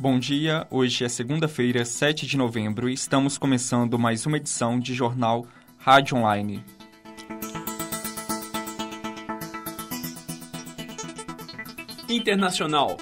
Bom dia, hoje é segunda-feira, 7 de novembro e estamos começando mais uma edição de Jornal Rádio Online. Internacional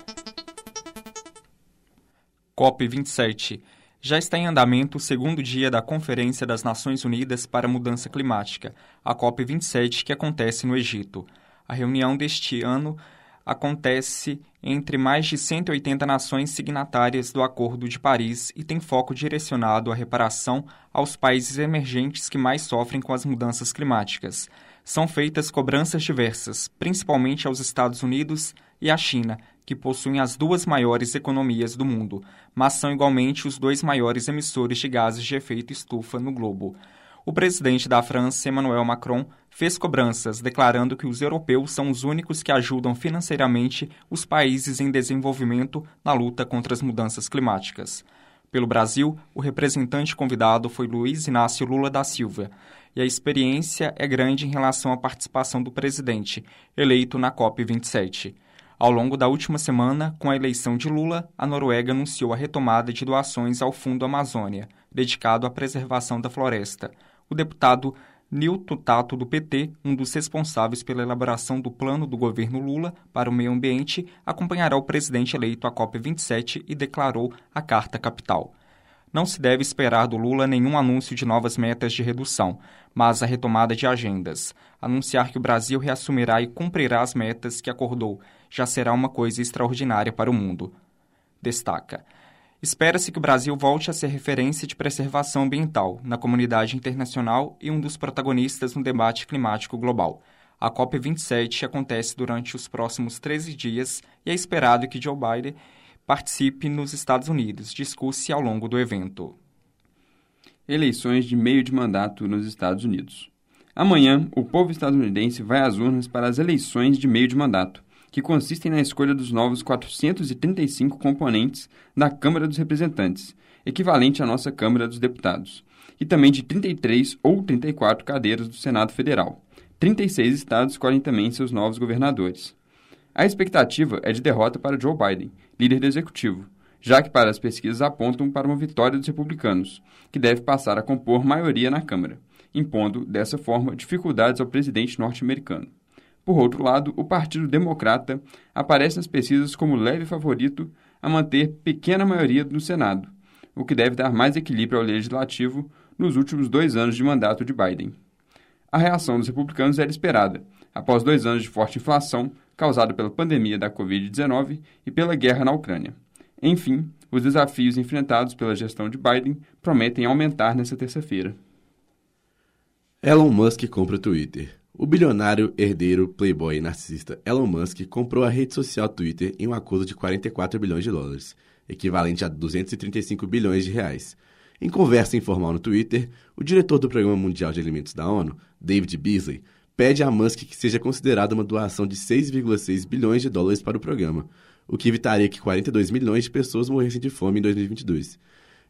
COP27 já está em andamento o segundo dia da Conferência das Nações Unidas para a Mudança Climática, a COP27, que acontece no Egito. A reunião deste ano acontece entre mais de 180 nações signatárias do Acordo de Paris e tem foco direcionado à reparação aos países emergentes que mais sofrem com as mudanças climáticas. São feitas cobranças diversas, principalmente aos Estados Unidos e à China, que possuem as duas maiores economias do mundo, mas são igualmente os dois maiores emissores de gases de efeito estufa no globo. O presidente da França, Emmanuel Macron, fez cobranças, declarando que os europeus são os únicos que ajudam financeiramente os países em desenvolvimento na luta contra as mudanças climáticas. Pelo Brasil, o representante convidado foi Luiz Inácio Lula da Silva, e a experiência é grande em relação à participação do presidente, eleito na COP27. Ao longo da última semana, com a eleição de Lula, a Noruega anunciou a retomada de doações ao Fundo Amazônia, dedicado à preservação da floresta o deputado Nilton Tato, do PT, um dos responsáveis pela elaboração do plano do governo Lula para o meio ambiente, acompanhará o presidente eleito à COP27 e declarou a Carta Capital. Não se deve esperar do Lula nenhum anúncio de novas metas de redução, mas a retomada de agendas. Anunciar que o Brasil reassumirá e cumprirá as metas que acordou já será uma coisa extraordinária para o mundo. Destaca. Espera-se que o Brasil volte a ser referência de preservação ambiental na comunidade internacional e um dos protagonistas no debate climático global. A COP27 acontece durante os próximos 13 dias e é esperado que Joe Biden participe nos Estados Unidos, discusse ao longo do evento. Eleições de meio de mandato nos Estados Unidos. Amanhã, o povo estadunidense vai às urnas para as eleições de meio de mandato que consistem na escolha dos novos 435 componentes da Câmara dos Representantes, equivalente à nossa Câmara dos Deputados, e também de 33 ou 34 cadeiras do Senado Federal. 36 estados escolhem também seus novos governadores. A expectativa é de derrota para Joe Biden, líder do executivo, já que para as pesquisas apontam para uma vitória dos republicanos, que deve passar a compor maioria na Câmara, impondo, dessa forma, dificuldades ao presidente norte-americano. Por outro lado, o Partido Democrata aparece nas pesquisas como leve favorito a manter pequena maioria no Senado, o que deve dar mais equilíbrio ao legislativo nos últimos dois anos de mandato de Biden. A reação dos republicanos era esperada, após dois anos de forte inflação causada pela pandemia da Covid-19 e pela guerra na Ucrânia. Enfim, os desafios enfrentados pela gestão de Biden prometem aumentar nesta terça-feira. Elon Musk compra o Twitter. O bilionário, herdeiro, playboy e narcisista Elon Musk comprou a rede social Twitter em um acordo de 44 bilhões de dólares, equivalente a 235 bilhões de reais. Em conversa informal no Twitter, o diretor do Programa Mundial de Alimentos da ONU, David Beasley, pede a Musk que seja considerada uma doação de 6,6 bilhões de dólares para o programa, o que evitaria que 42 milhões de pessoas morressem de fome em 2022.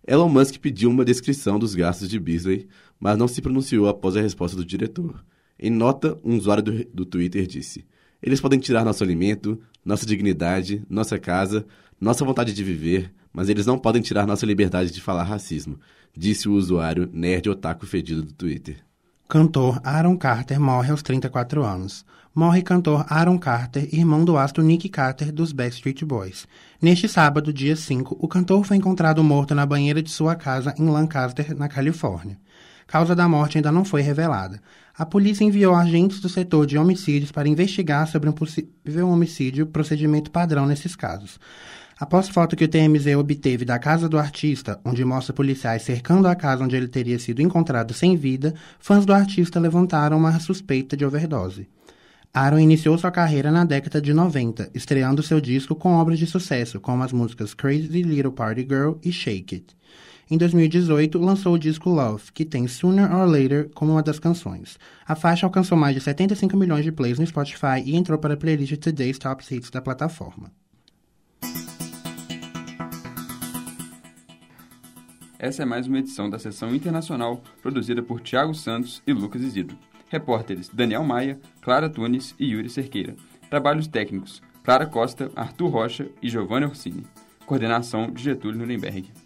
Elon Musk pediu uma descrição dos gastos de Beasley, mas não se pronunciou após a resposta do diretor. Em nota, um usuário do, do Twitter disse: Eles podem tirar nosso alimento, nossa dignidade, nossa casa, nossa vontade de viver, mas eles não podem tirar nossa liberdade de falar racismo, disse o usuário nerd otaku fedido do Twitter. Cantor Aaron Carter morre aos 34 anos. Morre cantor Aaron Carter, irmão do astro Nick Carter dos Backstreet Boys. Neste sábado, dia 5, o cantor foi encontrado morto na banheira de sua casa em Lancaster, na Califórnia. Causa da morte ainda não foi revelada. A polícia enviou agentes do setor de homicídios para investigar sobre um possível homicídio, procedimento padrão nesses casos. Após foto que o TMZ obteve da casa do artista, onde mostra policiais cercando a casa onde ele teria sido encontrado sem vida, fãs do artista levantaram uma suspeita de overdose. Aaron iniciou sua carreira na década de 90, estreando seu disco com obras de sucesso, como as músicas Crazy Little Party Girl e Shake It. Em 2018, lançou o disco Love, que tem Sooner or Later como uma das canções. A faixa alcançou mais de 75 milhões de plays no Spotify e entrou para a playlist Today's Top Hits da plataforma. Essa é mais uma edição da sessão internacional produzida por Tiago Santos e Lucas Isidro. Repórteres Daniel Maia, Clara Tunes e Yuri Cerqueira. Trabalhos técnicos Clara Costa, Arthur Rocha e Giovanni Orsini. coordenação de Getúlio Nuremberg.